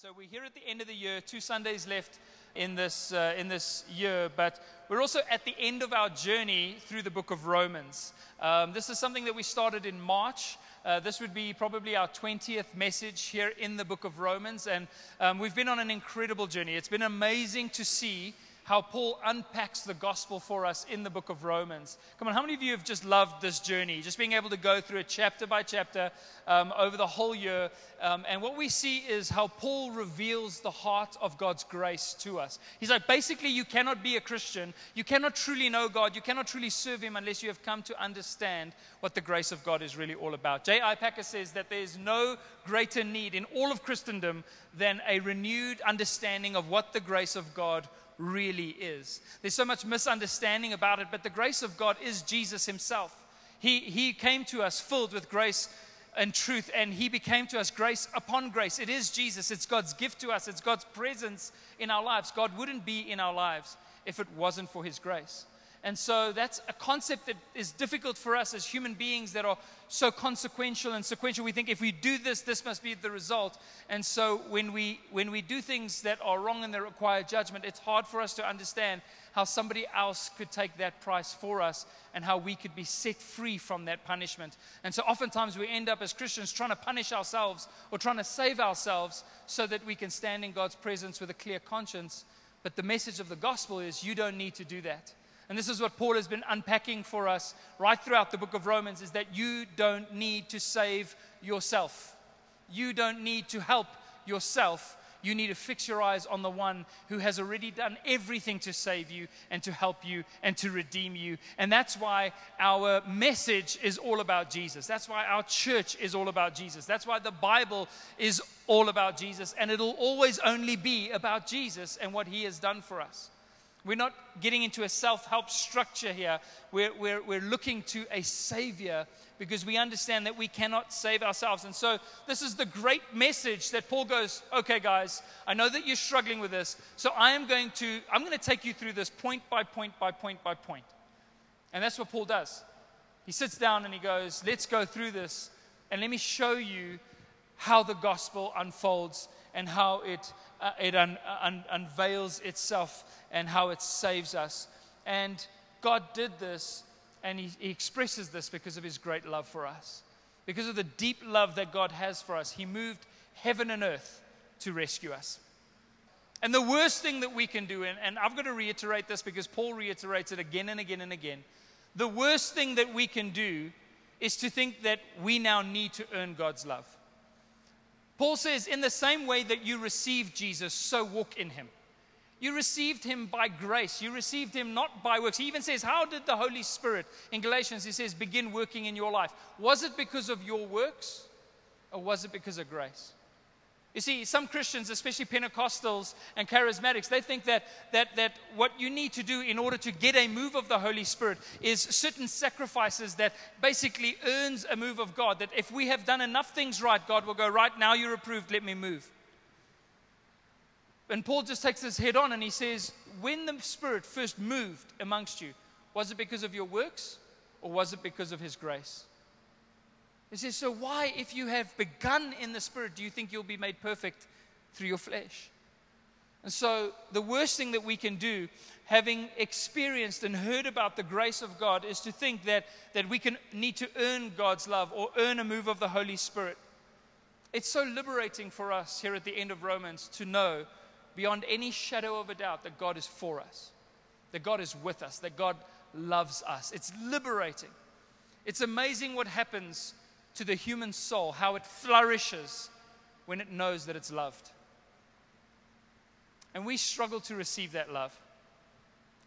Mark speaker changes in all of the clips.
Speaker 1: So we're here at the end of the year, two Sundays left in this, uh, in this year, but we're also at the end of our journey through the book of Romans. Um, this is something that we started in March. Uh, this would be probably our 20th message here in the book of Romans, and um, we've been on an incredible journey. It's been amazing to see how Paul unpacks the gospel for us in the book of Romans. Come on, how many of you have just loved this journey? Just being able to go through it chapter by chapter um, over the whole year. Um, and what we see is how Paul reveals the heart of God's grace to us. He's like, basically, you cannot be a Christian. You cannot truly know God. You cannot truly serve Him unless you have come to understand what the grace of God is really all about. J.I. Packer says that there is no greater need in all of Christendom than a renewed understanding of what the grace of God really is. There's so much misunderstanding about it, but the grace of God is Jesus Himself. He, he came to us filled with grace and truth, and He became to us grace upon grace. It is Jesus, it's God's gift to us, it's God's presence in our lives. God wouldn't be in our lives if it wasn't for His grace. And so that's a concept that is difficult for us as human beings that are so consequential and sequential. We think if we do this, this must be the result. And so when we, when we do things that are wrong and that require judgment, it's hard for us to understand how somebody else could take that price for us and how we could be set free from that punishment. And so oftentimes we end up as Christians trying to punish ourselves or trying to save ourselves so that we can stand in God's presence with a clear conscience. But the message of the gospel is you don't need to do that. And this is what Paul has been unpacking for us right throughout the book of Romans is that you don't need to save yourself. You don't need to help yourself. You need to fix your eyes on the one who has already done everything to save you and to help you and to redeem you. And that's why our message is all about Jesus. That's why our church is all about Jesus. That's why the Bible is all about Jesus. And it'll always only be about Jesus and what he has done for us. We're not getting into a self help structure here. We're, we're, we're looking to a Savior because we understand that we cannot save ourselves. And so, this is the great message that Paul goes, okay, guys, I know that you're struggling with this. So, I am going to, I'm going to take you through this point by point by point by point. And that's what Paul does. He sits down and he goes, let's go through this and let me show you how the gospel unfolds and how it, uh, it un, un, unveils itself and how it saves us. And God did this, and he, he expresses this because of His great love for us. Because of the deep love that God has for us, He moved heaven and earth to rescue us. And the worst thing that we can do, and, and I've got to reiterate this because Paul reiterates it again and again and again. The worst thing that we can do is to think that we now need to earn God's love. Paul says, in the same way that you received Jesus, so walk in him. You received him by grace. You received him not by works. He even says, How did the Holy Spirit, in Galatians, he says, begin working in your life? Was it because of your works or was it because of grace? You see, some Christians, especially Pentecostals and charismatics, they think that, that, that what you need to do in order to get a move of the Holy Spirit is certain sacrifices that basically earns a move of God. That if we have done enough things right, God will go, Right now you're approved, let me move. And Paul just takes this head on and he says, When the Spirit first moved amongst you, was it because of your works or was it because of His grace? He says, So why, if you have begun in the Spirit, do you think you'll be made perfect through your flesh? And so, the worst thing that we can do, having experienced and heard about the grace of God, is to think that, that we can need to earn God's love or earn a move of the Holy Spirit. It's so liberating for us here at the end of Romans to know beyond any shadow of a doubt that God is for us, that God is with us, that God loves us. It's liberating. It's amazing what happens to the human soul, how it flourishes when it knows that it's loved. And we struggle to receive that love.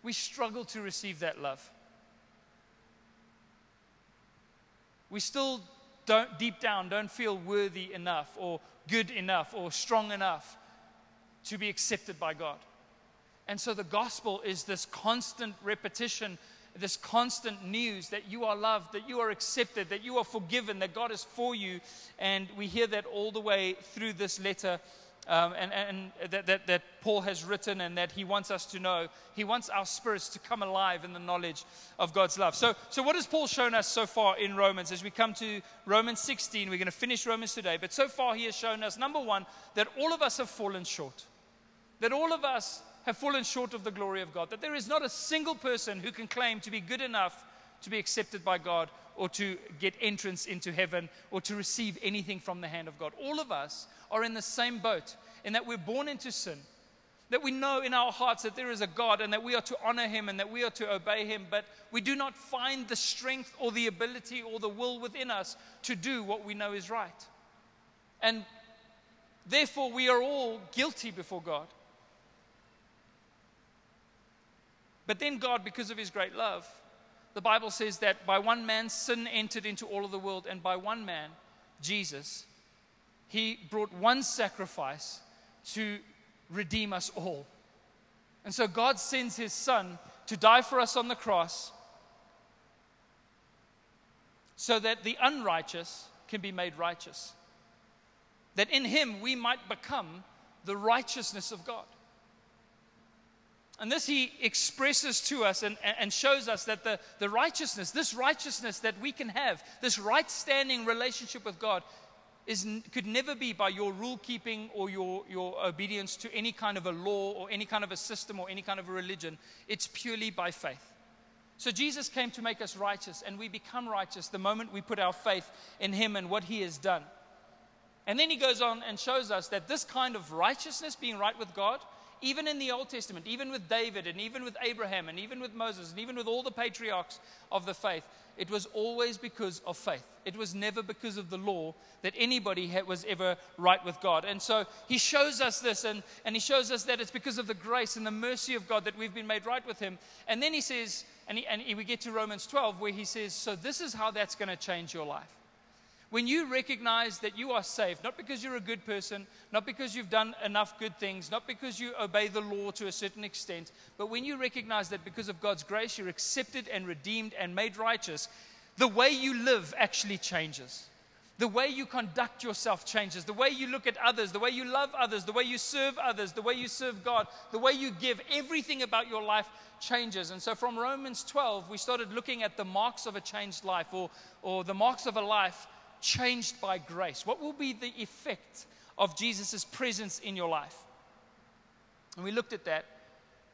Speaker 1: We struggle to receive that love. We still don't, deep down, don't feel worthy enough or good enough or strong enough to be accepted by God. And so the gospel is this constant repetition, this constant news that you are loved, that you are accepted, that you are forgiven, that God is for you. And we hear that all the way through this letter um, and, and that, that, that Paul has written and that he wants us to know. He wants our spirits to come alive in the knowledge of God's love. So, so what has Paul shown us so far in Romans? As we come to Romans 16, we're going to finish Romans today. But so far, he has shown us, number one, that all of us have fallen short. That all of us have fallen short of the glory of God. That there is not a single person who can claim to be good enough to be accepted by God or to get entrance into heaven or to receive anything from the hand of God. All of us are in the same boat in that we're born into sin. That we know in our hearts that there is a God and that we are to honor Him and that we are to obey Him, but we do not find the strength or the ability or the will within us to do what we know is right. And therefore, we are all guilty before God. But then, God, because of His great love, the Bible says that by one man sin entered into all of the world, and by one man, Jesus, he brought one sacrifice to redeem us all. And so God sends his son to die for us on the cross so that the unrighteous can be made righteous. That in him we might become the righteousness of God. And this he expresses to us and, and shows us that the, the righteousness, this righteousness that we can have, this right standing relationship with God, is, could never be by your rule keeping or your, your obedience to any kind of a law or any kind of a system or any kind of a religion. It's purely by faith. So Jesus came to make us righteous, and we become righteous the moment we put our faith in him and what he has done. And then he goes on and shows us that this kind of righteousness, being right with God, even in the Old Testament, even with David and even with Abraham and even with Moses and even with all the patriarchs of the faith, it was always because of faith. It was never because of the law that anybody was ever right with God. And so he shows us this, and, and he shows us that it's because of the grace and the mercy of God that we've been made right with him. And then he says, and, he, and we get to Romans 12, where he says, So this is how that's going to change your life. When you recognize that you are saved, not because you're a good person, not because you've done enough good things, not because you obey the law to a certain extent, but when you recognize that because of God's grace, you're accepted and redeemed and made righteous, the way you live actually changes. The way you conduct yourself changes. The way you look at others, the way you love others, the way you serve others, the way you serve God, the way you give, everything about your life changes. And so from Romans 12, we started looking at the marks of a changed life or, or the marks of a life changed by grace? What will be the effect of Jesus' presence in your life? And we looked at that.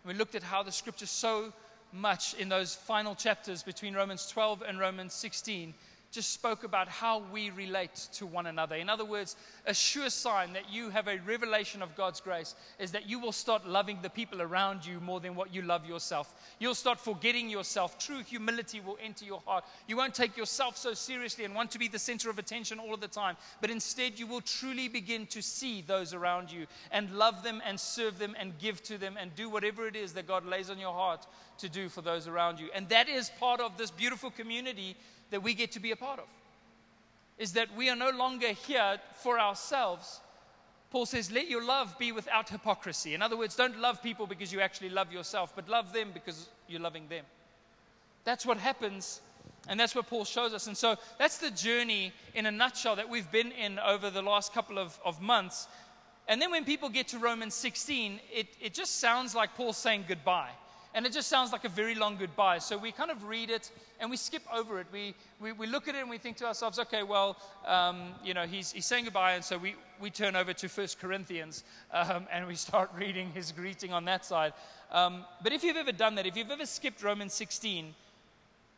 Speaker 1: We looked at how the scripture so much in those final chapters between Romans 12 and Romans 16 just spoke about how we relate to one another. In other words, a sure sign that you have a revelation of God's grace is that you will start loving the people around you more than what you love yourself. You'll start forgetting yourself. True humility will enter your heart. You won't take yourself so seriously and want to be the center of attention all of the time, but instead you will truly begin to see those around you and love them and serve them and give to them and do whatever it is that God lays on your heart to do for those around you. And that is part of this beautiful community that we get to be a part of. Is that we are no longer here for ourselves. Paul says, let your love be without hypocrisy. In other words, don't love people because you actually love yourself, but love them because you're loving them. That's what happens, and that's what Paul shows us. And so that's the journey in a nutshell that we've been in over the last couple of, of months. And then when people get to Romans 16, it, it just sounds like Paul saying goodbye. And it just sounds like a very long goodbye. So we kind of read it and we skip over it. We, we, we look at it and we think to ourselves, okay, well, um, you know, he's, he's saying goodbye. And so we, we turn over to First Corinthians um, and we start reading his greeting on that side. Um, but if you've ever done that, if you've ever skipped Romans 16,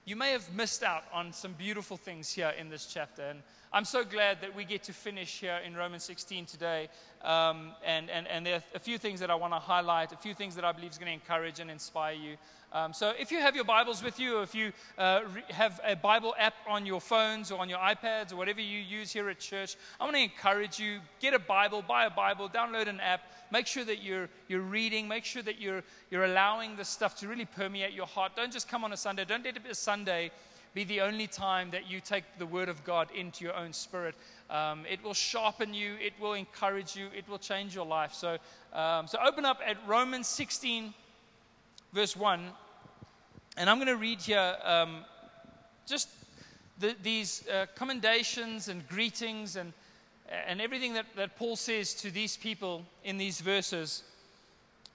Speaker 1: you may have missed out on some beautiful things here in this chapter. And I'm so glad that we get to finish here in Romans 16 today. Um, and, and, and there are a few things that I want to highlight, a few things that I believe is going to encourage and inspire you. Um, so if you have your Bibles with you, or if you uh, re- have a Bible app on your phones or on your iPads or whatever you use here at church, I want to encourage you get a Bible, buy a Bible, download an app. Make sure that you're, you're reading. Make sure that you're, you're allowing this stuff to really permeate your heart. Don't just come on a Sunday. Don't let it be a Sunday be the only time that you take the Word of God into your own spirit. Um, it will sharpen you, it will encourage you, it will change your life. So, um, so open up at Romans 16, verse 1. And I'm going to read here um, just the, these uh, commendations and greetings and, and everything that, that Paul says to these people in these verses.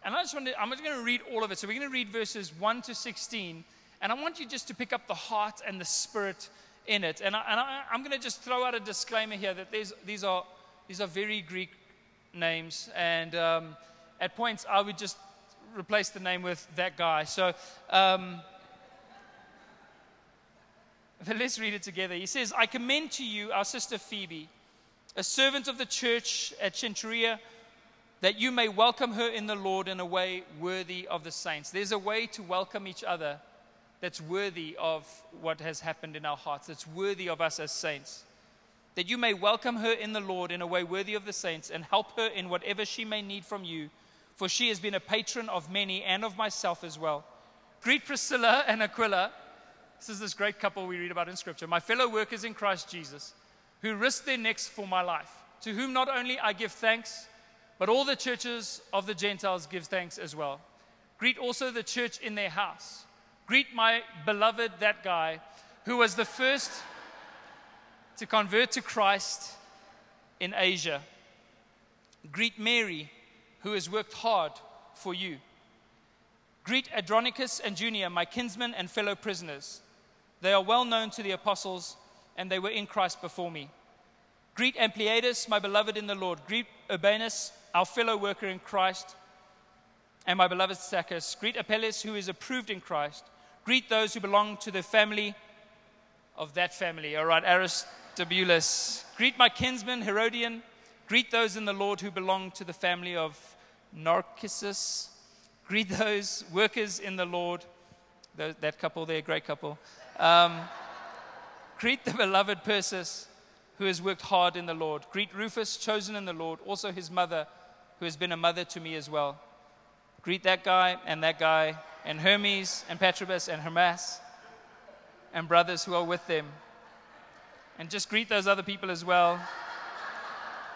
Speaker 1: And I just want to, I'm just going to read all of it. So we're going to read verses 1 to 16. And I want you just to pick up the heart and the spirit in it. And, I, am going to just throw out a disclaimer here that these are, these are very Greek names. And um, at points, I would just replace the name with that guy. So, um, let's read it together. He says, I commend to you our sister Phoebe, a servant of the church at Cenchrea that you may welcome her in the Lord in a way worthy of the saints. There's a way to welcome each other that's worthy of what has happened in our hearts, that's worthy of us as saints. That you may welcome her in the Lord in a way worthy of the saints and help her in whatever she may need from you, for she has been a patron of many and of myself as well. Greet Priscilla and Aquila. This is this great couple we read about in Scripture, my fellow workers in Christ Jesus, who risked their necks for my life, to whom not only I give thanks, but all the churches of the Gentiles give thanks as well. Greet also the church in their house. Greet my beloved, that guy, who was the first to convert to Christ in Asia. Greet Mary, who has worked hard for you. Greet Andronicus and Junia, my kinsmen and fellow prisoners. They are well known to the apostles, and they were in Christ before me. Greet Ampliatus, my beloved in the Lord. Greet Urbanus, our fellow worker in Christ, and my beloved Stachys. Greet Apelles, who is approved in Christ. Greet those who belong to the family of that family. All right, Aristobulus. Greet my kinsman Herodion. Greet those in the Lord who belong to the family of Narcissus. Greet those workers in the Lord. That couple there, great couple. Um, greet the beloved Persis, who has worked hard in the Lord. Greet Rufus, chosen in the Lord, also his mother who has been a mother to me as well. Greet that guy and that guy, and Hermes and Patrobas and Hermas, and brothers who are with them. And just greet those other people as well,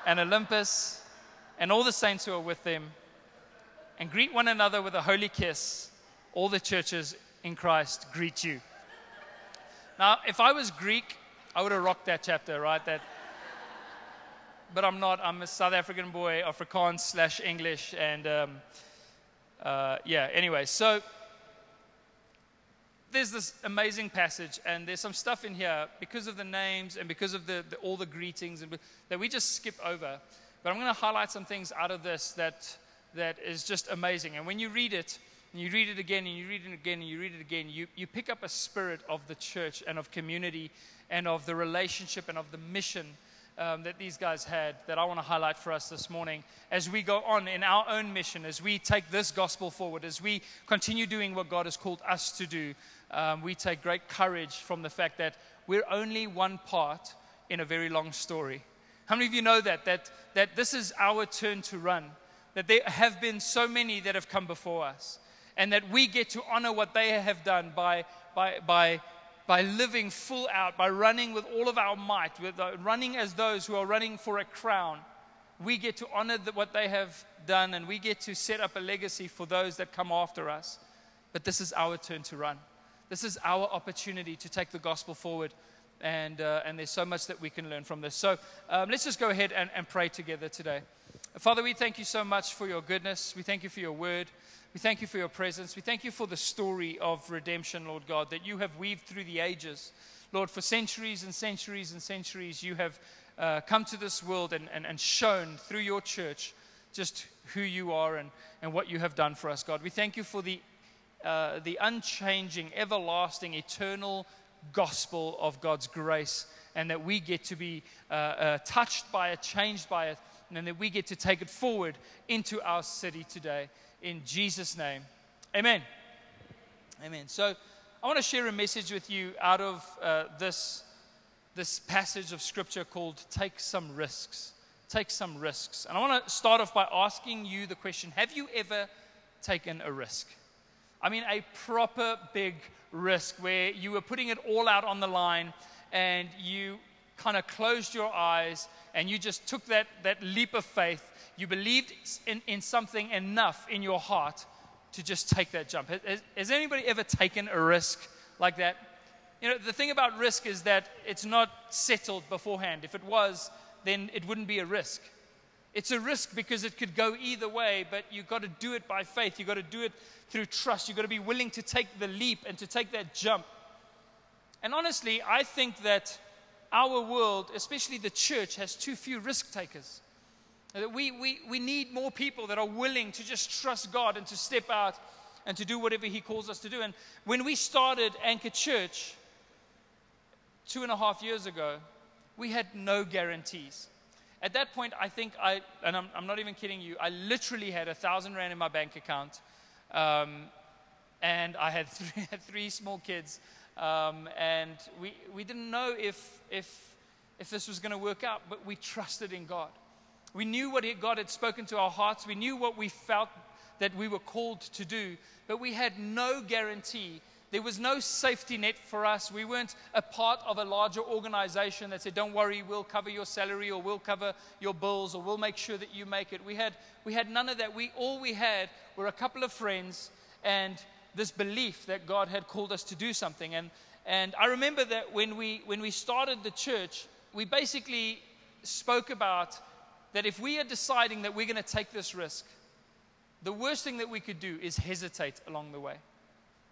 Speaker 1: and Olympas, and all the saints who are with them. And greet one another with a holy kiss. All the churches in Christ greet you. Now, if I was Greek, I would have rocked that chapter, right? That but I'm not. I'm a South African boy, Afrikaans slash English, and um, uh, yeah. Anyway, so there's this amazing passage, and there's some stuff in here because of the names and because of the, the all the greetings and, that we just skip over. But I'm going to highlight some things out of this that that is just amazing. And when you read it, and you read it again, and you read it again, and you read it again, you, you pick up a spirit of the church and of community and of the relationship and of the mission um, that these guys had that I want to highlight for us this morning as we go on in our own mission, as we take this gospel forward, as we continue doing what God has called us to do. Um, we take great courage from the fact that we're only one part in a very long story. How many of you know that? That, that this is our turn to run, that there have been so many that have come before us, and that we get to honor what they have done by, by, by by living full out, by running with all of our might, running as those who are running for a crown, we get to honor the, what they have done and we get to set up a legacy for those that come after us. But this is our turn to run. This is our opportunity to take the gospel forward. And, uh, and there's so much that we can learn from this. So um, let's just go ahead and, and pray together today. Father, we thank you so much for your goodness. We thank you for your word. We thank you for your presence. We thank you for the story of redemption, Lord God, that you have weaved through the ages. Lord, for centuries and centuries and centuries, you have uh, come to this world and, and, and shown through your church just who you are and, and what you have done for us, God. We thank you for the, uh, the unchanging, everlasting, eternal gospel of God's grace, and that we get to be uh, uh touched by it, changed by it, and that we get to take it forward into our city today in Jesus' name. Amen. Amen. So I want to share a message with you out of uh, this, this passage of scripture called Take Some Risks. Take some risks. And I want to start off by asking you the question Have you ever taken a risk? I mean, a proper big risk where you were putting it all out on the line and you kind of closed your eyes and you just took that, that leap of faith you believed in, in something enough in your heart to just take that jump. Has, has anybody ever taken a risk like that? You know, the thing about risk is that it's not settled beforehand. If it was, then it wouldn't be a risk. It's a risk because it could go either way, but you've got to do it by faith. You've got to do it through trust. You've got to be willing to take the leap and to take that jump. And honestly, I think that our world, especially the church, has too few risk takers. That we, we, we need more people that are willing to just trust God and to step out and to do whatever He calls us to do. And when we started Anchor Church two and a half years ago, we had no guarantees. At that point, I think I, and I'm, I'm not even kidding you, I literally had a thousand rand in my bank account. Um, and I had three, three small kids. Um, and we, we didn't know if, if, if this was going to work out, but we trusted in God. We knew what God had spoken to our hearts. We knew what we felt that we were called to do, but we had no guarantee. There was no safety net for us. We weren't a part of a larger organization that said, Don't worry, we'll cover your salary or we'll cover your bills or we'll make sure that you make it. We had, we had none of that. We, all we had were a couple of friends and this belief that God had called us to do something. And, and I remember that when we, when we started the church, we basically spoke about that if we are deciding that we're going to take this risk, the worst thing that we could do is hesitate along the way.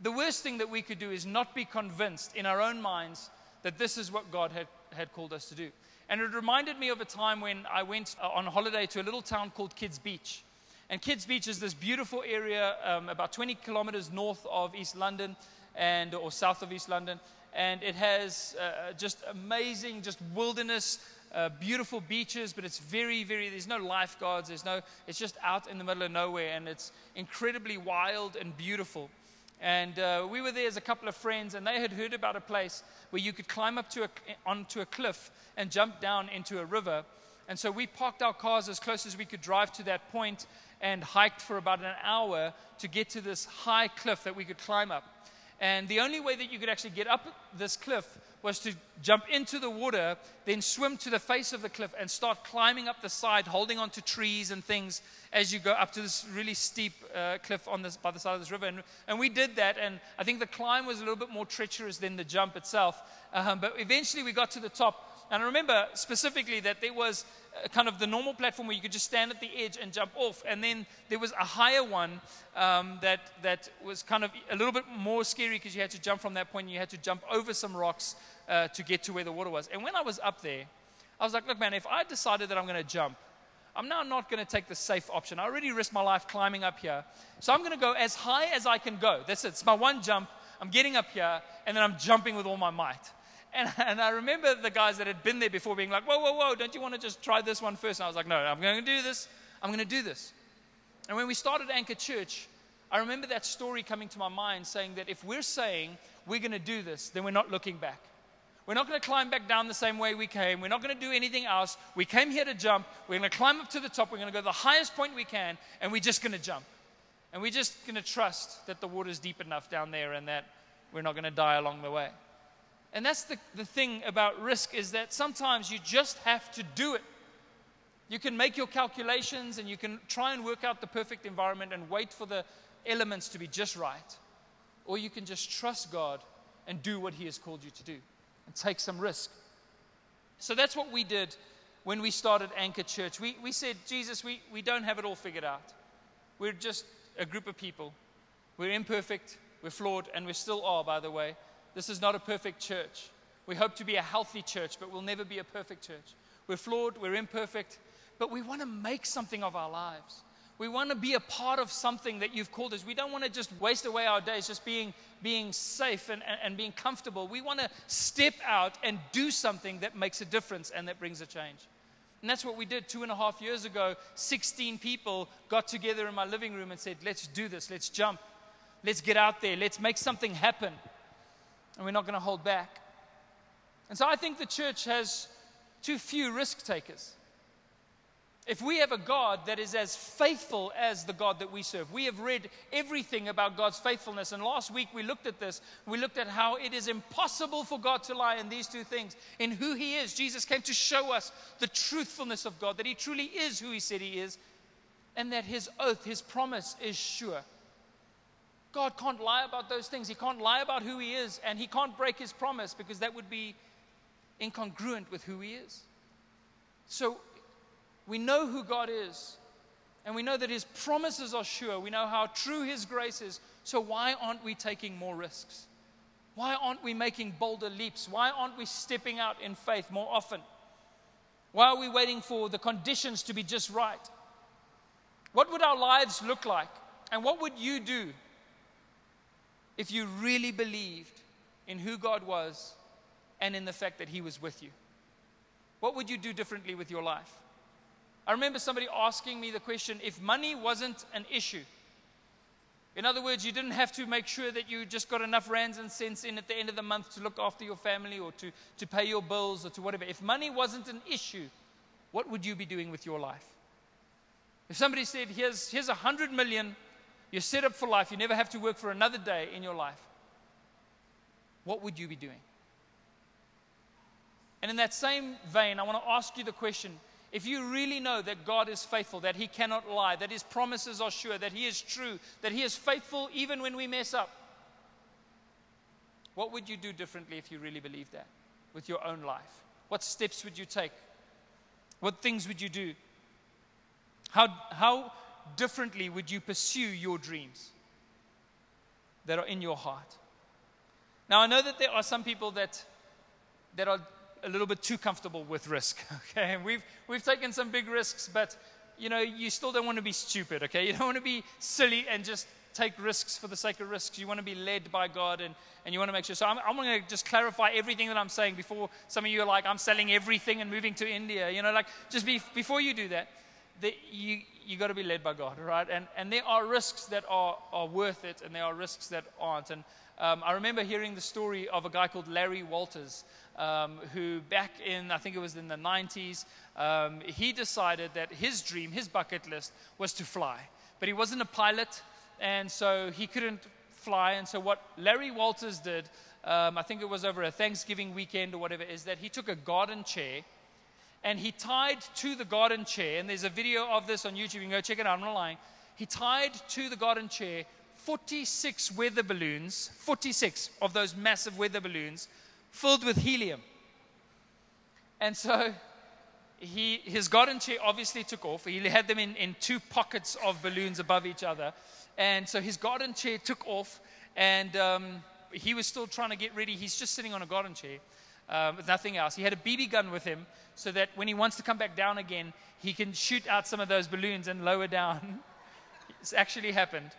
Speaker 1: The worst thing that we could do is not be convinced in our own minds that this is what God had, had called us to do. And it reminded me of a time when I went uh, on holiday to a little town called Kidd's Beach. And Kidd's Beach is this beautiful area um, about 20 kilometers north of East London and, or south of East London. And it has uh, just amazing, just wilderness uh, beautiful beaches, but it's very, very, there's no lifeguards, there's no, it's just out in the middle of nowhere, and it's incredibly wild and beautiful. And uh, we were there as a couple of friends, and they had heard about a place where you could climb up to a, onto a cliff and jump down into a river. And so we parked our cars as close as we could drive to that point and hiked for about an hour to get to this high cliff that we could climb up. And the only way that you could actually get up this cliff was to jump into the water, then swim to the face of the cliff and start climbing up the side, holding onto trees and things as you go up to this really steep uh, cliff on this, by the side of this river. And, and, we did that, and I think the climb was a little bit more treacherous than the jump itself. Um, but eventually we got to the top. And I remember specifically that there was kind of the normal platform where you could just stand at the edge and jump off. And then there was a higher one um, that, that was kind of a little bit more scary because you had to jump from that point. You had to jump over some rocks uh, to get to where the water was. And when I was up there, I was like, look, man, if I decided that I'm going to jump, I'm now not going to take the safe option. I already risked my life climbing up here. So I'm going to go as high as I can go. That's it. It's my one jump. I'm getting up here, and then I'm jumping with all my might. And, and, I remember the guys that had been there before being like, whoa, whoa, whoa, don't you want to just try this one first? And I was like, no, I'm going to do this. I'm going to do this. And when we started Anchor Church, I remember that story coming to my mind saying that if we're saying we're going to do this, then we're not looking back. We're not going to climb back down the same way we came. We're not going to do anything else. We came here to jump. We're going to climb up to the top. We're going to go to the highest point we can, and we're just going to jump. And we're just going to trust that the water's deep enough down there and that we're not going to die along the way. And that's the, the thing about risk is that sometimes you just have to do it. You can make your calculations and you can try and work out the perfect environment and wait for the elements to be just right. Or you can just trust God and do what He has called you to do and take some risk. So that's what we did when we started Anchor Church. We, we said, Jesus, we, we don't have it all figured out. We're just a group of people. We're imperfect, we're flawed, and we still are, by the way. This is not a perfect church. We hope to be a healthy church, but we'll never be a perfect church. We're flawed, we're imperfect, but we want to make something of our lives. We want to be a part of something that you've called us. We don't want to just waste away our days just being, being safe and, and, and being comfortable. We want to step out and do something that makes a difference and that brings a change. And that's what we did two and a half years ago. 16 people got together in my living room and said, Let's do this, let's jump, let's get out there, let's make something happen and we're not going to hold back. And so I think the church has too few risk takers. If we have a God that is as faithful as the God that we serve, we have read everything about God's faithfulness. And last week we looked at this. We looked at how it is impossible for God to lie in these two things in who He is. Jesus came to show us the truthfulness of God, that He truly is who He said He is, and that His oath, His promise is sure. God can't lie about those things. He can't lie about who He is, and He can't break His promise because that would be incongruent with who He is. So we know who God is, and we know that His promises are sure. We know how true His grace is. So why aren't we taking more risks? Why aren't we making bolder leaps? Why aren't we stepping out in faith more often? Why are we waiting for the conditions to be just right? What would our lives look like? And what would you do if you really believed in who God was and in the fact that He was with you? What would you do differently with your life? I remember somebody asking me the question if money wasn't an issue, in other words, you didn't have to make sure that you just got enough rands and cents in at the end of the month to look after your family or to, to pay your bills or to whatever. If money wasn't an issue, what would you be doing with your life? If somebody said, here's, here's a hundred million, you're set up for life, you never have to work for another day in your life, what would you be doing? And in that same vein, I want to ask you the question if you really know that God is faithful, that He cannot lie, that His promises are sure, that He is true, that He is faithful even when we mess up, what would you do differently if you really believe that with your own life? What steps would you take? What things would you do? How, how differently would you pursue your dreams that are in your heart? Now, I know that there are some people that, that are a little bit too comfortable with risk. Okay, and we've we've taken some big risks, but you know you still don't want to be stupid. Okay, you don't want to be silly and just take risks for the sake of risks. You want to be led by God and, and you want to make sure. So I'm, I'm going to just clarify everything that I'm saying before some of you are like, I'm selling everything and moving to India. You know, like just be, before you do that, the, you, you got to be led by God, right? And, and there are risks that are, are worth it and there are risks that aren't. And um, I remember hearing the story of a guy called Larry Walters um, who back in, I think it was in the 90s, um, he decided that his dream, his bucket list, was to fly. But he wasn't a pilot, and so he couldn't fly. And so what Larry Walters did, um, I think it was over a Thanksgiving weekend or whatever, is that he took a garden chair and he tied to the garden chair, and there's a video of this on YouTube, you can go check it out, I'm not lying. He tied to the garden chair 46 weather balloons, 46 of those massive weather balloons filled with helium. And so he, his garden chair obviously took off. He had them in, in two pockets of balloons above each other. And so his garden chair took off, and um, he was still trying to get ready. He's just sitting on a garden chair um, nothing else. He had a BB gun with him so that when he wants to come back down again, he can shoot out some of those balloons and lower down. it's actually happened.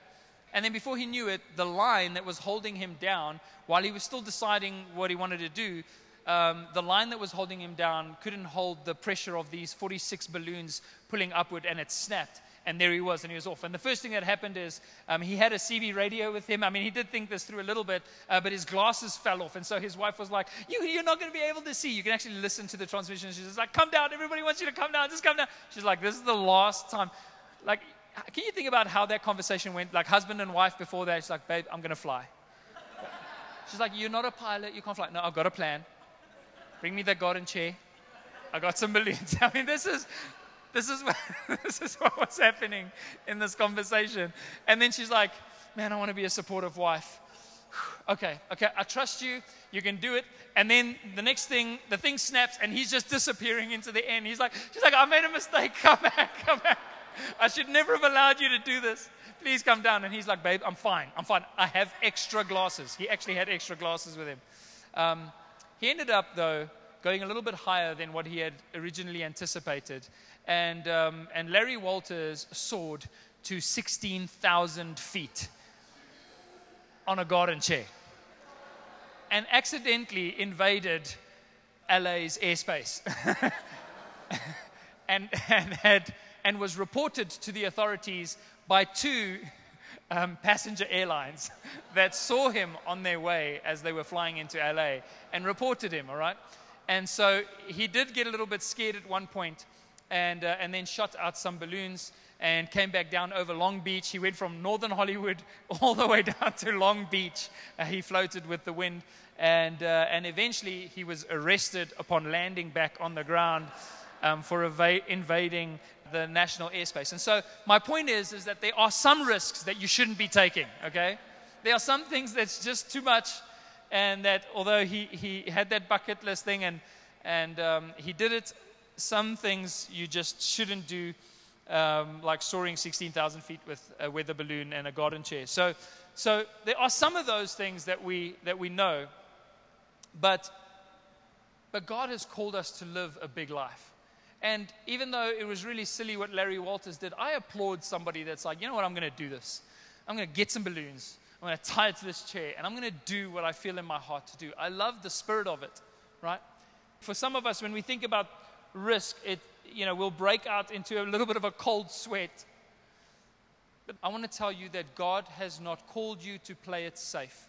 Speaker 1: And then before he knew it, the line that was holding him down, while he was still deciding what he wanted to do, um, the line that was holding him down couldn't hold the pressure of these 46 balloons pulling upward, and it snapped. And there he was, and he was off. And the first thing that happened is um, he had a CB radio with him. I mean, he did think this through a little bit, uh, but his glasses fell off. And so his wife was like, you, You're not going to be able to see. You can actually listen to the transmission. She's like, Come down. Everybody wants you to come down. Just come down. She's like, This is the last time. Like, can you think about how that conversation went? Like husband and wife before that, she's like, babe, I'm going to fly. She's like, you're not a pilot, you can't fly. No, I've got a plan. Bring me that garden chair. I got some balloons. I mean, this is, this is, what, this is what was happening in this conversation. And then she's like, man, I want to be a supportive wife. okay, okay, I trust you. You can do it. And then the next thing, the thing snaps and he's just disappearing into the end. He's like, she's like, I made a mistake. Come back, come back. I should never have allowed you to do this. Please come down. And he's like, Babe, I'm fine. I'm fine. I have extra glasses. He actually had extra glasses with him. Um, he ended up, though, going a little bit higher than what he had originally anticipated. And, um, and Larry Walters soared to 16,000 feet on a garden chair and accidentally invaded LA's airspace and, and had and was reported to the authorities by two um, passenger airlines that saw him on their way as they were flying into LA and reported him, all right? And so he did get a little bit scared at one point and, uh, and then shot out some balloons and came back down over Long Beach. He went from northern Hollywood all the way down to Long Beach. Uh, he floated with the wind. And, uh, and eventually he was arrested upon landing back on the ground um, for invading the national airspace. And so my point is, is that there are some risks that you shouldn't be taking, okay? There are some things that's just too much and that although he, he had that bucket list thing and, and um, he did it, some things you just shouldn't do, um, like soaring 16,000 feet with a weather balloon and a garden chair. So, so there are some of those things that we, that we know, but, but God has called us to live a big life. And even though it was really silly what Larry Walters did, I applaud somebody that's like, you know what, I'm going to do this. I'm going to get some balloons. I'm going to tie it to this chair and I'm going to do what I feel in my heart to do. I love the spirit of it, right? For some of us, when we think about risk, it, you know, we'll break out into a little bit of a cold sweat. But I want to tell you that God has not called you to play it safe.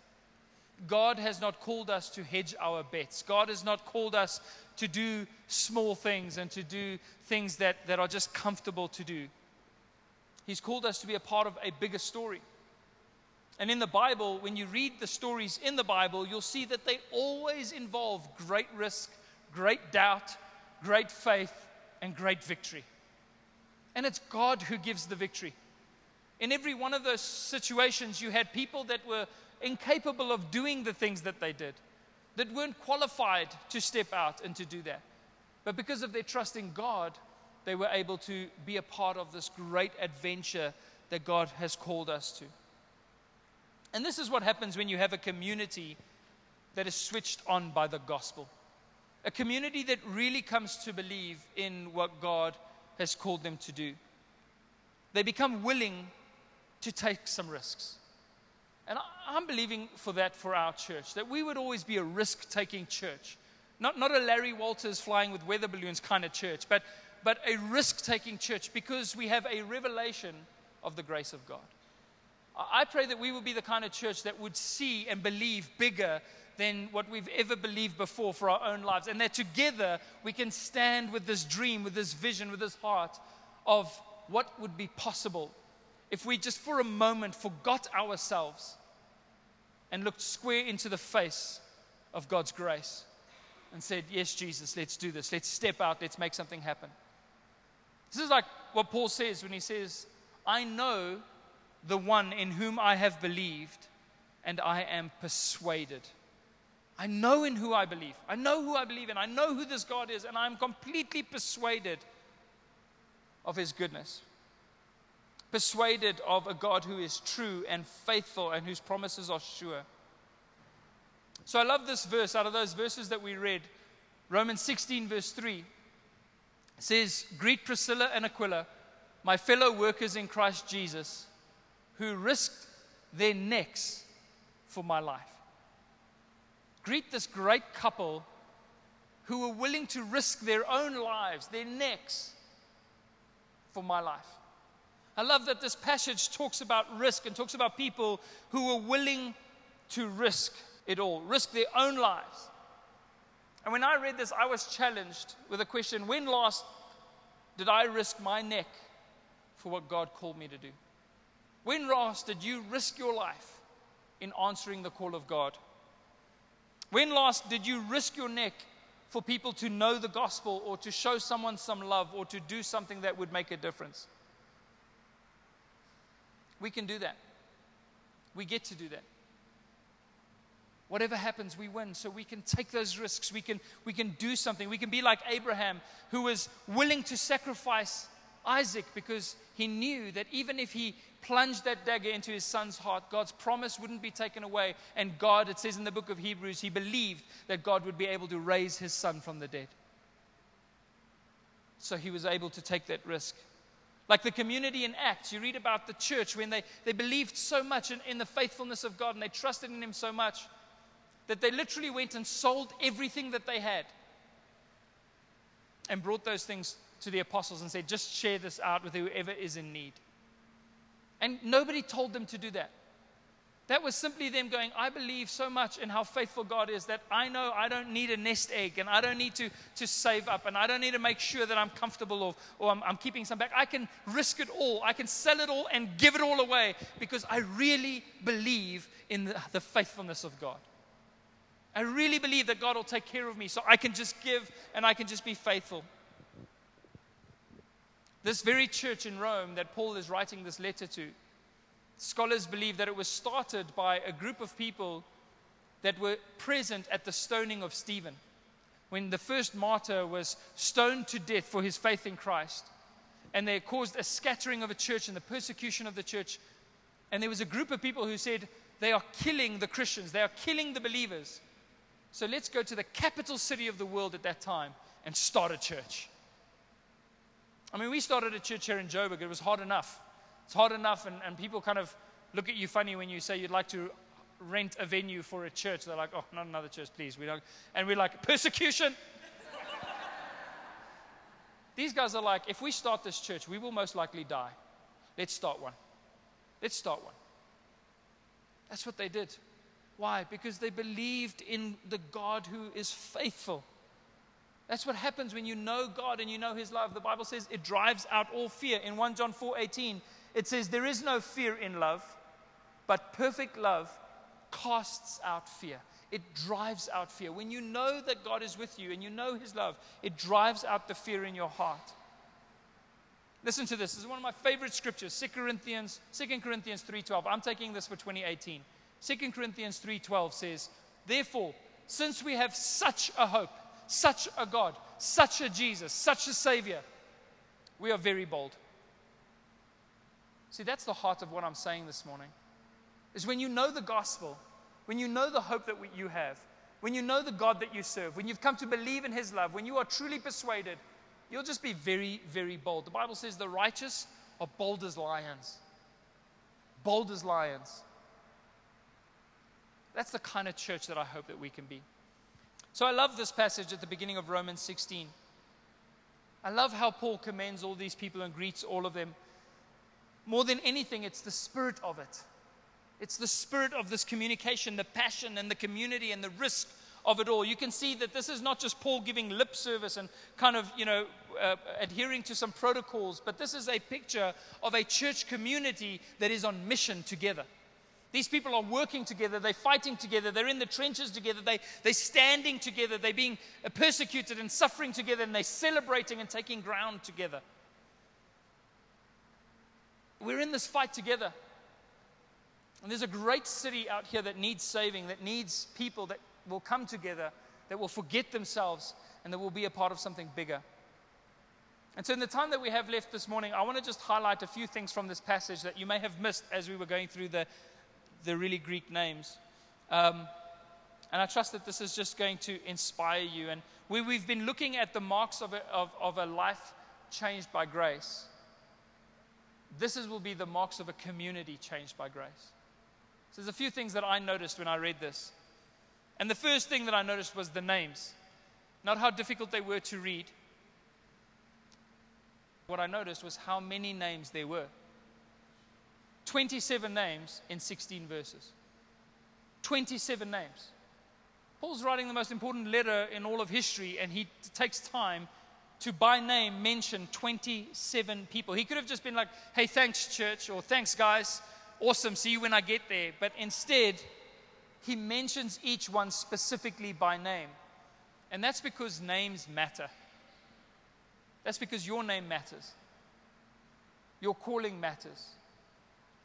Speaker 1: God has not called us to hedge our bets. God has not called us to do small things and to do things that, that are just comfortable to do. He's called us to be a part of a bigger story. And in the Bible, when you read the stories in the Bible, you'll see that they always involve great risk, great doubt, great faith, and great victory. And it's God who gives the victory. In every one of those situations, you had people that were incapable of doing the things that they did, that weren't qualified to step out and to do that. But because of their trust in God, they were able to be a part of this great adventure that God has called us to. And this is what happens when you have a community that is switched on by the gospel. A community that really comes to believe in what God has called them to do. They become willing to take some risks. And I'm believing for that for our church, that we would always be a risk taking church. Not, not a Larry Walters flying with weather balloons kind of church, but, but a risk taking church because we have a revelation of the grace of God. I pray that we would be the kind of church that would see and believe bigger than what we've ever believed before for our own lives. And that together we can stand with this dream, with this vision, with this heart of what would be possible if we just for a moment forgot ourselves and looked square into the face of God's grace and said, Yes, Jesus, let's do this. Let's step out. Let's make something happen. This is like what Paul says when he says, I know the one in whom I have believed, and I am persuaded. I know in who I believe. I know who I believe in. I know who this God is, and I'm completely persuaded of his goodness. Persuaded of a God who is true and faithful and whose promises are sure. So I love this verse out of those verses that we read. Romans 16, verse 3 says, Greet Priscilla and Aquila, my fellow workers in Christ Jesus who risked their necks for my life. Greet this great couple who were willing to risk their own lives, their necks, for my life. I love that this passage talks about risk and talks about people who were willing to risk it all, risk their own lives. And when I read this, I was challenged with a question when last did I risk my neck for what God called me to do? When last did you risk your life in answering the call of God? When last did you risk your neck for people to know the gospel or to show someone some love or to do something that would make a difference? We can do that. We get to do that. Whatever happens, we win. So we can take those risks. We can, we can do something. We can be like Abraham, who was willing to sacrifice Isaac because he knew that even if he plunged that dagger into his son's heart, God's promise wouldn't be taken away. And God, it says in the book of Hebrews, he believed that God would be able to raise his son from the dead. So he was able to take that risk. Like the community in Acts, you read about the church when they, they believed so much in, in the faithfulness of God and they trusted in Him so much that they literally went and sold everything that they had and brought those things to the apostles and said, just share this out with whoever is in need. And nobody told them to do that. That was simply them going, I believe so much in how faithful God is that I know I don't need a nest egg and I don't need to, to save up and I don't need to make sure that I'm comfortable or, or I'm, I'm keeping some back. I can risk it all. I can sell it all and give it all away because I really believe in the, the faithfulness of God. I really believe that God will take care of me so I can just give and I can just be faithful. This very church in Rome that Paul is writing this letter to, scholars believe that it was started by a group of people that were present at the stoning of Stephen. when the first martyr was stoned to death for his faith in Christ, and they caused a scattering of a church and the persecution of the church. And there was a group of people who said, They are killing the Christians, they are killing the believers. So let's go to the capital city of the world at that time and start a church. I mean, we started a church here in Joburg. It was hard enough. It's hard enough, and, and people kind of look at you funny when you say you'd like to rent a venue for a church. They're like, oh, not another church, please. We don't. And we're like, persecution. These guys are like, if we start this church, we will most likely die. Let's start one. Let's start one. That's what they did. Why? Because they believed in the God who is faithful. That's what happens when you know God and you know His love. The Bible says it drives out all fear. In 1 John 4 18, it says, There is no fear in love, but perfect love casts out fear. It drives out fear. When you know that God is with you and you know His love, it drives out the fear in your heart. Listen to this. This is one of my favorite scriptures, 2 Corinthians, 2 Corinthians 3.12. I'm taking this for 2018. 2 Corinthians 3.12 says, Therefore, since we have such a hope, such a God, such a Jesus, such a Savior, we are very bold. See, that's the heart of what I'm saying this morning is when you know the gospel, when you know the hope that you have, when you know the God that you serve, when you've come to believe in his love, when you are truly persuaded, you'll just be very, very bold. The Bible says the righteous are bold as lions. Bold as lions. That's the kind of church that I hope that we can be. So I love this passage at the beginning of Romans 16. I love how Paul commends all these people and greets all of them. More than anything, it's the spirit of it. It's the spirit of this communication, the passion and the community and the risk of it all. You can see that this is not just Paul giving lip service and kind of, you know, uh, adhering to some protocols, but this is a picture of a church community that is on mission together. These people are working together, they're fighting together, they're in the trenches together, they, they're standing together, they're being persecuted and suffering together, and they're celebrating and taking ground together. We're in this fight together. And there's a great city out here that needs saving, that needs people that will come together, that will forget themselves, and that will be a part of something bigger. And so, in the time that we have left this morning, I want to just highlight a few things from this passage that you may have missed as we were going through the, the really Greek names. Um, and I trust that this is just going to inspire you. And we, we've been looking at the marks of a, of, of a life changed by grace. This is, will be the marks of a community changed by grace. So there's a few things that I noticed when I read this. And the first thing that I noticed was the names, not how difficult they were to read. What I noticed was how many names there were 27 names in 16 verses. 27 names. Paul's writing the most important letter in all of history, and he takes time to by name mention 27 people. He could have just been like, hey, thanks, church, or thanks, guys awesome, see you when I get there. But instead, he mentions each one specifically by name. And that's because names matter. That's because your name matters. Your calling matters.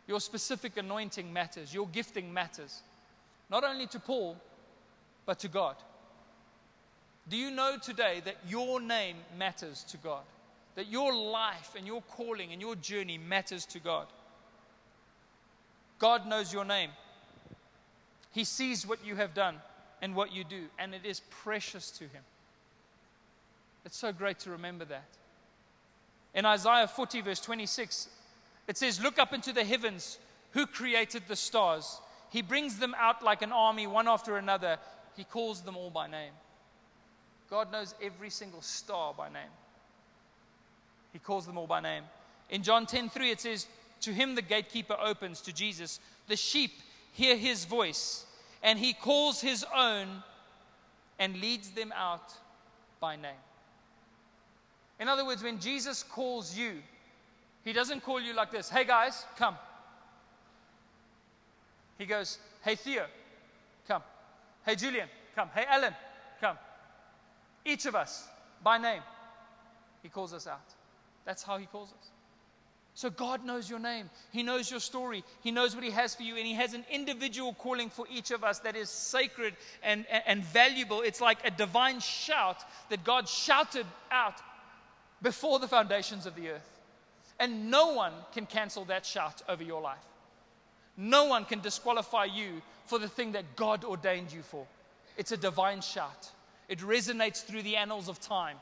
Speaker 1: Your specific anointing matters. Your gifting matters. Not only to Paul, but to God. Do you know today that your name matters to God? That your life and your calling and your journey matters to God? God knows your name. He sees what you have done and what you do, and it is precious to Him. It's so great to remember that. In Isaiah 40, verse 26, it says, Look up into the heavens. Who created the stars? He brings them out like an army, one after another. He calls them all by name. God knows every single star by name. He calls them all by name. In John 10 3, it says, to him, the gatekeeper opens to Jesus. The sheep hear his voice, and he calls his own and leads them out by name. In other words, when Jesus calls you, he doesn't call you like this Hey guys, come. He goes, Hey Theo, come. Hey Julian, come. Hey Alan, come. Each of us by name, he calls us out. That's how he calls us. So God knows your name. He knows your story. He knows what He has for you. And He has an individual calling for each of us that is sacred and, and, and valuable. It's like a divine shout that God shouted out before the foundations of the earth. And no one can cancel that shout over your life. No one can disqualify you for the thing that God ordained you for. It's a divine shout, it resonates through the annals of time,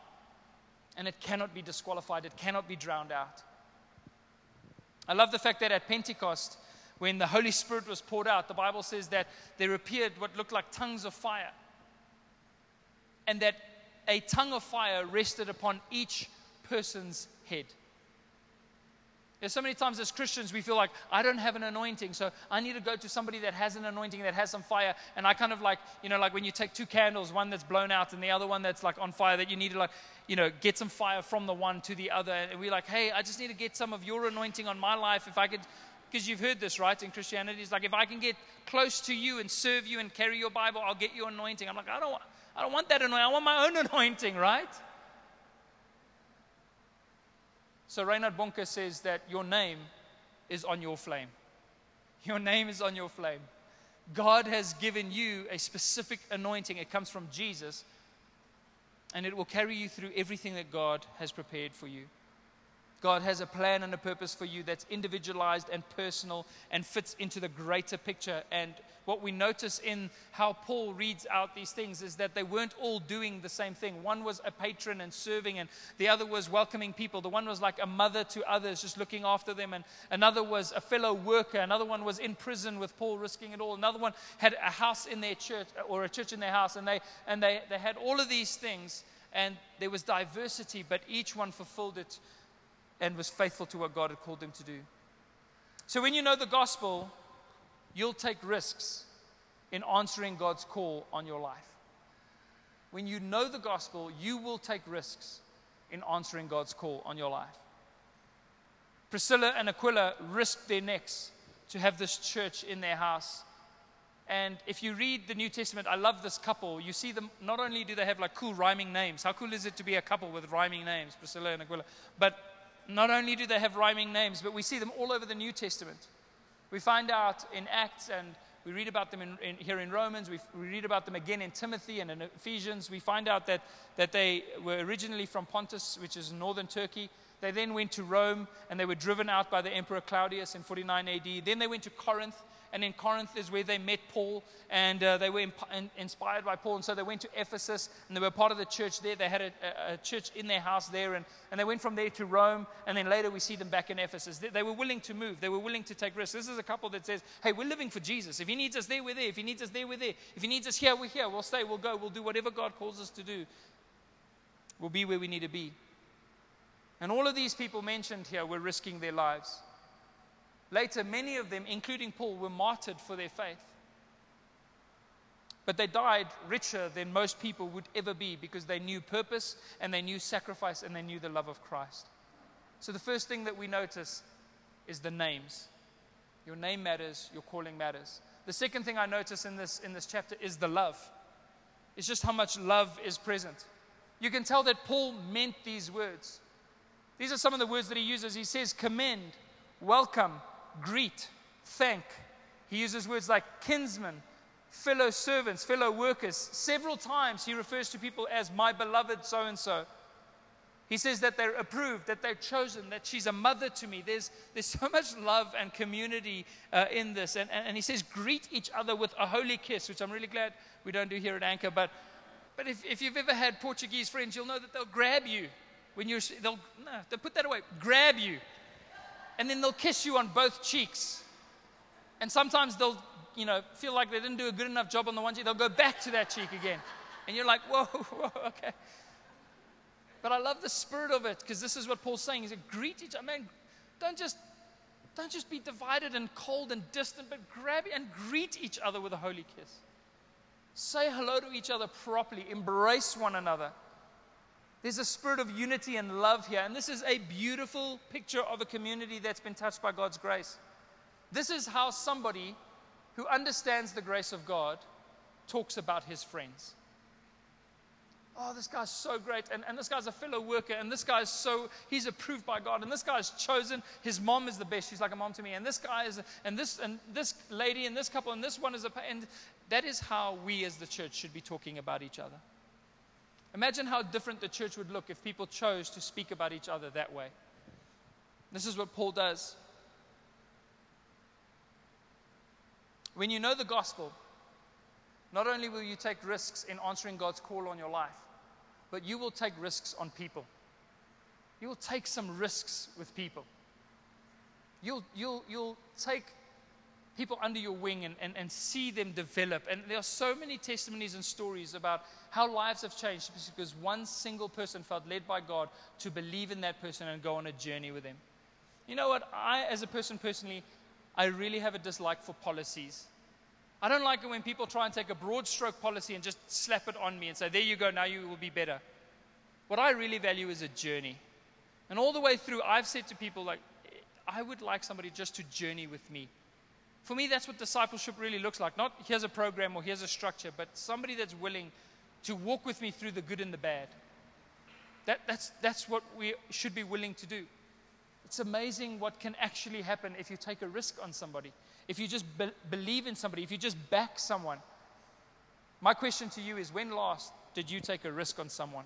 Speaker 1: and it cannot be disqualified, it cannot be drowned out. I love the fact that at Pentecost, when the Holy Spirit was poured out, the Bible says that there appeared what looked like tongues of fire. And that a tongue of fire rested upon each person's head. So many times as Christians we feel like, I don't have an anointing, so I need to go to somebody that has an anointing, that has some fire. And I kind of like, you know, like when you take two candles, one that's blown out and the other one that's like on fire, that you need to like, you know, get some fire from the one to the other. And we're like, hey, I just need to get some of your anointing on my life. If I could, because you've heard this, right, in Christianity, it's like, if I can get close to you and serve you and carry your Bible, I'll get your anointing. I'm like, I don't, I don't want that anointing. I want my own anointing, right? So Reinhard Bonnke says that your name is on your flame. Your name is on your flame. God has given you a specific anointing. It comes from Jesus, and it will carry you through everything that God has prepared for you. God has a plan and a purpose for you that's individualized and personal and fits into the greater picture. And what we notice in how Paul reads out these things is that they weren't all doing the same thing. One was a patron and serving, and the other was welcoming people. The one was like a mother to others, just looking after them. And another was a fellow worker. Another one was in prison with Paul, risking it all. Another one had a house in their church or a church in their house. And they, and they, they had all of these things, and there was diversity, but each one fulfilled it and was faithful to what God had called them to do. So when you know the gospel, you'll take risks in answering God's call on your life. When you know the gospel, you will take risks in answering God's call on your life. Priscilla and Aquila risked their necks to have this church in their house. And if you read the New Testament, I love this couple. You see them, not only do they have like cool rhyming names, how cool is it to be a couple with rhyming names, Priscilla and Aquila? But not only do they have rhyming names, but we see them all over the New Testament. We find out in Acts and we read about them in, in, here in Romans. We, we, read about them again in Timothy and in Ephesians. We find out that, that they were originally from Pontus, which is northern Turkey. They then went to Rome and they were driven out by the Emperor Claudius in 49 AD. Then they went to Corinth and in Corinth is where they met Paul, and uh, they were imp- inspired by Paul. And so they went to Ephesus, and they were part of the church there. They had a, a, church in their house there, and, and they went from there to Rome, and then later we see them back in Ephesus. They, they were willing to move, they were willing to take risks. This is a couple that says, Hey, we're living for Jesus. If He needs us there, we're there. If He needs us there, we're there. If He needs us here, we're here. We'll stay, we'll go, we'll do whatever God calls us to do. We'll be where we need to be. And all of these people mentioned here were risking their lives. Later, many of them, including Paul, were martyred for their faith. But they died richer than most people would ever be because they knew purpose and they knew sacrifice and they knew the love of Christ. So, the first thing that we notice is the names. Your name matters, your calling matters. The second thing I notice in this, in this chapter is the love. It's just how much love is present. You can tell that Paul meant these words. These are some of the words that he uses. He says, commend, welcome, greet, thank. He uses words like kinsmen, fellow servants, fellow workers. Several times he refers to people as my beloved so and so. He says that they're approved, that they're chosen, that she's a mother to me. There's, there's so much love and community uh, in this. And, and, and, he says, greet each other with a holy kiss, which I'm really glad we don't do here at Anchor. But, but if, if you've ever had Portuguese friends, you'll know that they'll grab you when you're, they'll, no, they'll put that away, grab you and then they'll kiss you on both cheeks. And sometimes they'll, you know, feel like they didn't do a good enough job on the one cheek. They'll go back to that cheek again. And you're like, whoa, whoa, okay. But I love the spirit of it because this is what Paul's saying. He said, greet each other. Man, don't just, don't just be divided and cold and distant, but grab and greet each other with a holy kiss. Say hello to each other properly. Embrace one another. There's a spirit of unity and love here. And this is a beautiful picture of a community that's been touched by God's grace. This is how somebody who understands the grace of God talks about his friends. oh, this guy's so great, and, and this guy's a fellow worker, and this guy's so, he's approved by God, and this guy's chosen. His mom is the best. She's like a mom to me, and this guy is, and this, and this lady, and this couple, and this one is a, and that is how we as the church should be talking about each other. Imagine how different the church would look if people chose to speak about each other that way. This is what Paul does. When you know the gospel, not only will you take risks in answering God's call on your life, but you will take risks on people. You will take some risks with people. You'll, you'll, you'll take people under your wing and, and, and see them develop. And there are so many testimonies and stories about how lives have changed because one single person felt led by God to believe in that person and go on a journey with them. You know what? I, as a person personally, I really have a dislike for policies. I don't like it when people try and take a broad stroke policy and just slap it on me and say, there you go, now you will be better. What I really value is a journey. And all the way through, I've said to people, like, I would like somebody just to journey with me. For me, that's what discipleship really looks like. Not here's a program or here's a structure, but somebody that's willing to walk with me through the good and the bad. That, that's, that's what we should be willing to do. It's amazing what can actually happen if you take a risk on somebody if you just be- believe in somebody, if you just back someone. My question to you is when last did you take a risk on someone?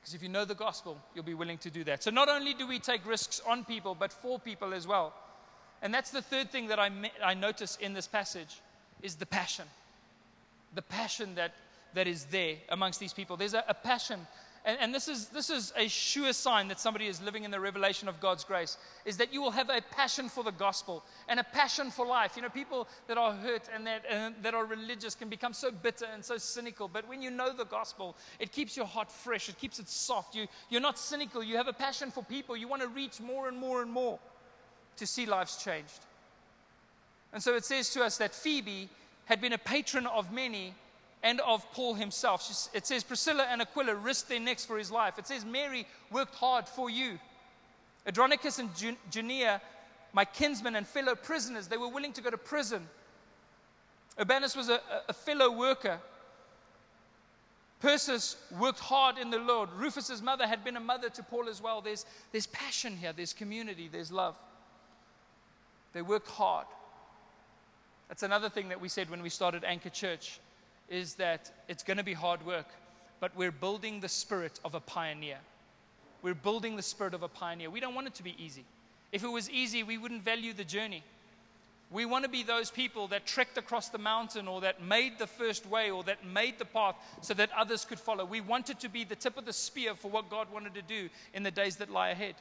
Speaker 1: Because if you know the gospel, you'll be willing to do that. So not only do we take risks on people, but for people as well. And that's the third thing that I, I notice in this passage is the passion. The passion that, that is there amongst these people. There's a, a passion and, and, this, is, this is a sure sign that somebody is living in the revelation of God's grace, is that you will have a passion for the gospel and a passion for life. You know, people that are hurt and that, and that are religious can become so bitter and so cynical. But when you know the gospel, it keeps your heart fresh, it keeps it soft. You, you're not cynical, you have a passion for people. You want to reach more and more and more to see lives changed. And so it says to us that Phoebe had been a patron of many and of Paul himself. It says Priscilla and Aquila risked their necks for his life. It says Mary worked hard for you. Andronicus and Junia, my kinsmen and fellow prisoners, they were willing to go to prison. Urbanus was a, a fellow worker. Persis worked hard in the Lord. Rufus's mother had been a mother to Paul as well. There's, there's passion here, there's community, there's love. They worked hard. That's another thing that we said when we started Anchor Church is that it's going to be hard work, but we're building the spirit of a pioneer. We're building the spirit of a pioneer. We don't want it to be easy. If it was easy, we wouldn't value the journey. We want to be those people that trekked across the mountain or that made the first way or that made the path so that others could follow. We wanted to be the tip of the spear for what God wanted to do in the days that lie ahead.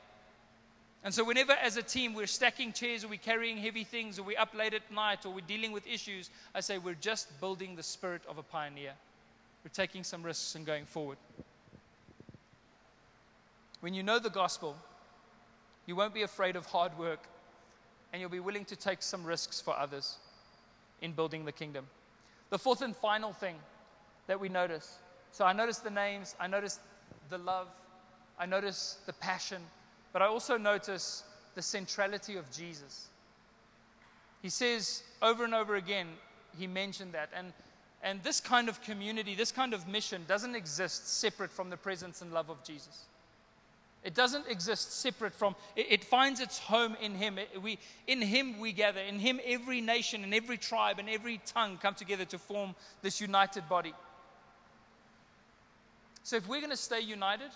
Speaker 1: And so, whenever as a team we're stacking chairs or we're carrying heavy things or we're up late at night or we're dealing with issues, I say we're just building the spirit of a pioneer. We're taking some risks and going forward. When you know the gospel, you won't be afraid of hard work and you'll be willing to take some risks for others in building the kingdom. The fourth and final thing that we notice so I notice the names, I notice the love, I notice the passion. But I also notice the centrality of Jesus. He says over and over again, he mentioned that. And, and this kind of community, this kind of mission doesn't exist separate from the presence and love of Jesus. It doesn't exist separate from, it, it finds its home in Him. It, we, in Him we gather. In Him, every nation and every tribe and every tongue come together to form this united body. So if we're going to stay united,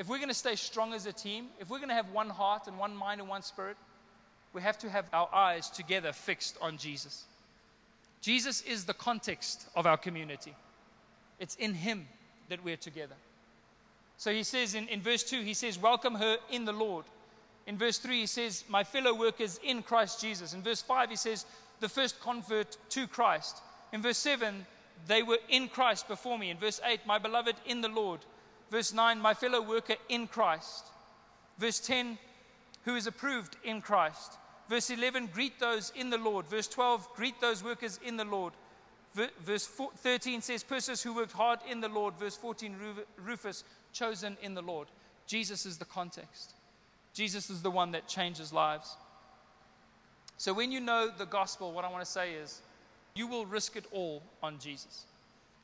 Speaker 1: if we're going to stay strong as a team, if we're going to have one heart and one mind and one spirit, we have to have our eyes together fixed on Jesus. Jesus is the context of our community, it's in Him that we're together. So he says in, in verse 2, he says, Welcome her in the Lord. In verse 3, he says, My fellow workers in Christ Jesus. In verse 5, he says, The first convert to Christ. In verse 7, they were in Christ before me. In verse 8, My beloved in the Lord. Verse 9, my fellow worker in Christ. Verse 10, who is approved in Christ. Verse 11, greet those in the Lord. Verse 12, greet those workers in the Lord. Verse 13 says, Persis who worked hard in the Lord. Verse 14, Rufus, chosen in the Lord. Jesus is the context. Jesus is the one that changes lives. So when you know the gospel, what I want to say is, you will risk it all on Jesus.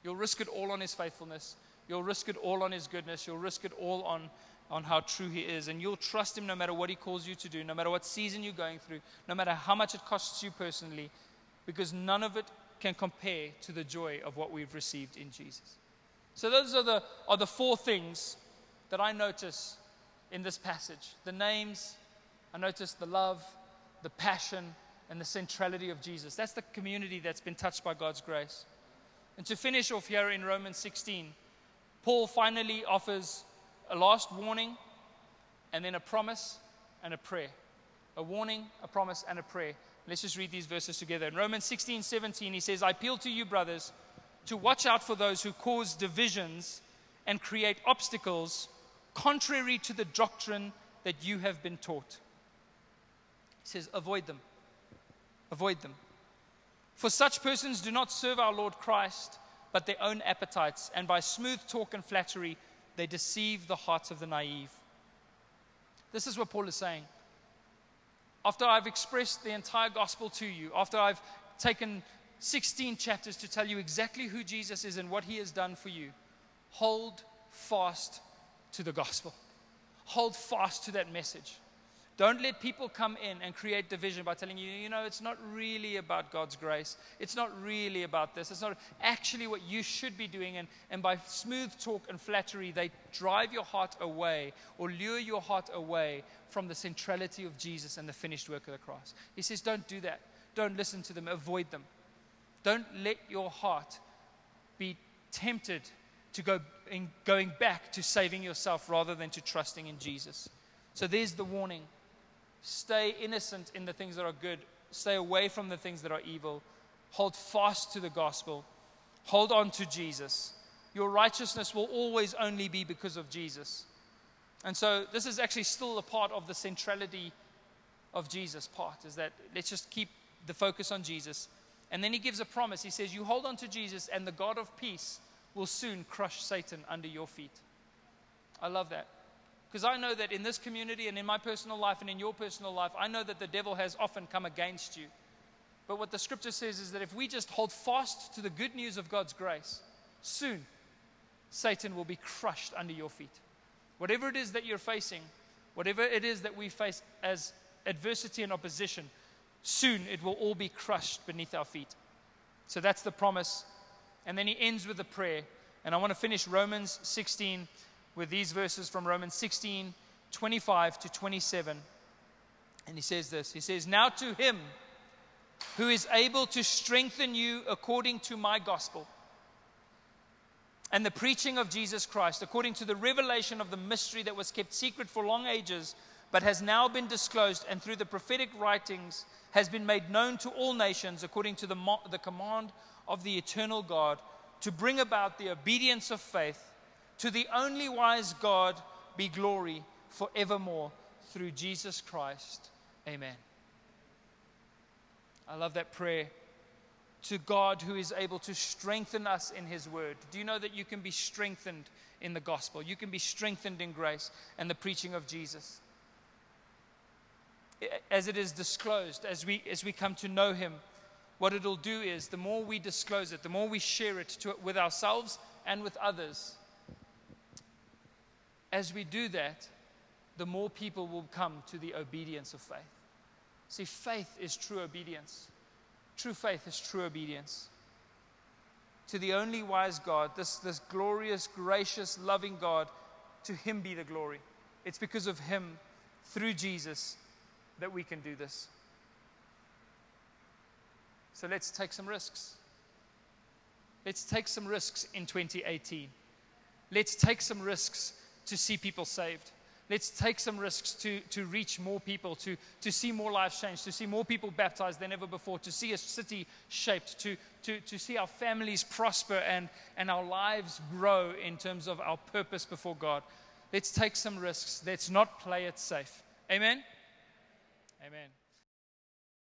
Speaker 1: You'll risk it all on His faithfulness. You'll risk it all on His goodness. You'll risk it all on, on how true He is. And you'll trust Him no matter what He calls you to do, no matter what season you're going through, no matter how much it costs you personally, because none of it can compare to the joy of what we've received in Jesus. So, those are the, are the four things that I notice in this passage the names, I notice the love, the passion, and the centrality of Jesus. That's the community that's been touched by God's grace. And to finish off here in Romans 16, Paul finally offers a last warning and then a promise and a prayer. A warning, a promise, and a prayer. Let's just read these verses together. In Romans 16, 17, he says, I appeal to you, brothers, to watch out for those who cause divisions and create obstacles contrary to the doctrine that you have been taught. He says, avoid them. Avoid them. For such persons do not serve our Lord Christ, but their own appetites, and by smooth talk and flattery, they deceive the hearts of the naive. This is what Paul is saying. After I've expressed the entire gospel to you, after I've taken 16 chapters to tell you exactly who Jesus is and what he has done for you, hold fast to the gospel. Hold fast to that message. Don't let people come in and create division by telling you, you know, it's not really about God's grace. It's not really about this. It's not actually what you should be doing. And, and by smooth talk and flattery, they drive your heart away or lure your heart away from the centrality of Jesus and the finished work of the cross. He says, don't do that. Don't listen to them. Avoid them. Don't let your heart be tempted to go in going back to saving yourself rather than to trusting in Jesus. So there's the warning. Stay innocent in the things that are good. Stay away from the things that are evil. Hold fast to the gospel. Hold on to Jesus. Your righteousness will always only be because of Jesus. And so this is actually still a part of the centrality of Jesus part is that let's just keep the focus on Jesus. And then he gives a promise. He says, You hold on to Jesus, and the God of peace will soon crush Satan under your feet. I love that. Because I know that in this community and in my personal life and in your personal life, I know that the devil has often come against you. But what the scripture says is that if we just hold fast to the good news of God's grace, soon Satan will be crushed under your feet. Whatever it is that you're facing, whatever it is that we face as adversity and opposition, soon it will all be crushed beneath our feet. So that's the promise. And then he ends with a prayer. And I want to finish Romans 16 with these verses from Romans 16 25 to 27. And he says this He says, Now to him who is able to strengthen you according to my gospel and the preaching of Jesus Christ, according to the revelation of the mystery that was kept secret for long ages, but has now been disclosed, and through the prophetic writings has been made known to all nations, according to the, the command of the eternal God, to bring about the obedience of faith to the only wise God be glory forevermore through Jesus Christ. Amen. I love that prayer. To God who is able to strengthen us in His word. Do you know that you can be strengthened in the gospel? You can be strengthened in grace and the preaching of Jesus. As it is disclosed, as we, as we come to know Him, what it'll do is the more we disclose it, the more we share it to, with ourselves and with others, as we do that, the more people will come to the obedience of faith. See, faith is true obedience. True faith is true obedience. To the only wise God, this, this glorious, gracious, loving God, to Him be the glory. It's because of Him, through Jesus, that we can do this. So let's take some risks. Let's take some risks in 2018. Let's take some risks to see people saved. Let's take some risks to, to reach more people, to, to see more lives changed, to see more people baptized than ever before, to see a city shaped, to, to, to see our families prosper and, and our lives grow in terms of our purpose before God. Let's take some risks. Let's not play it safe. Amen? Amen.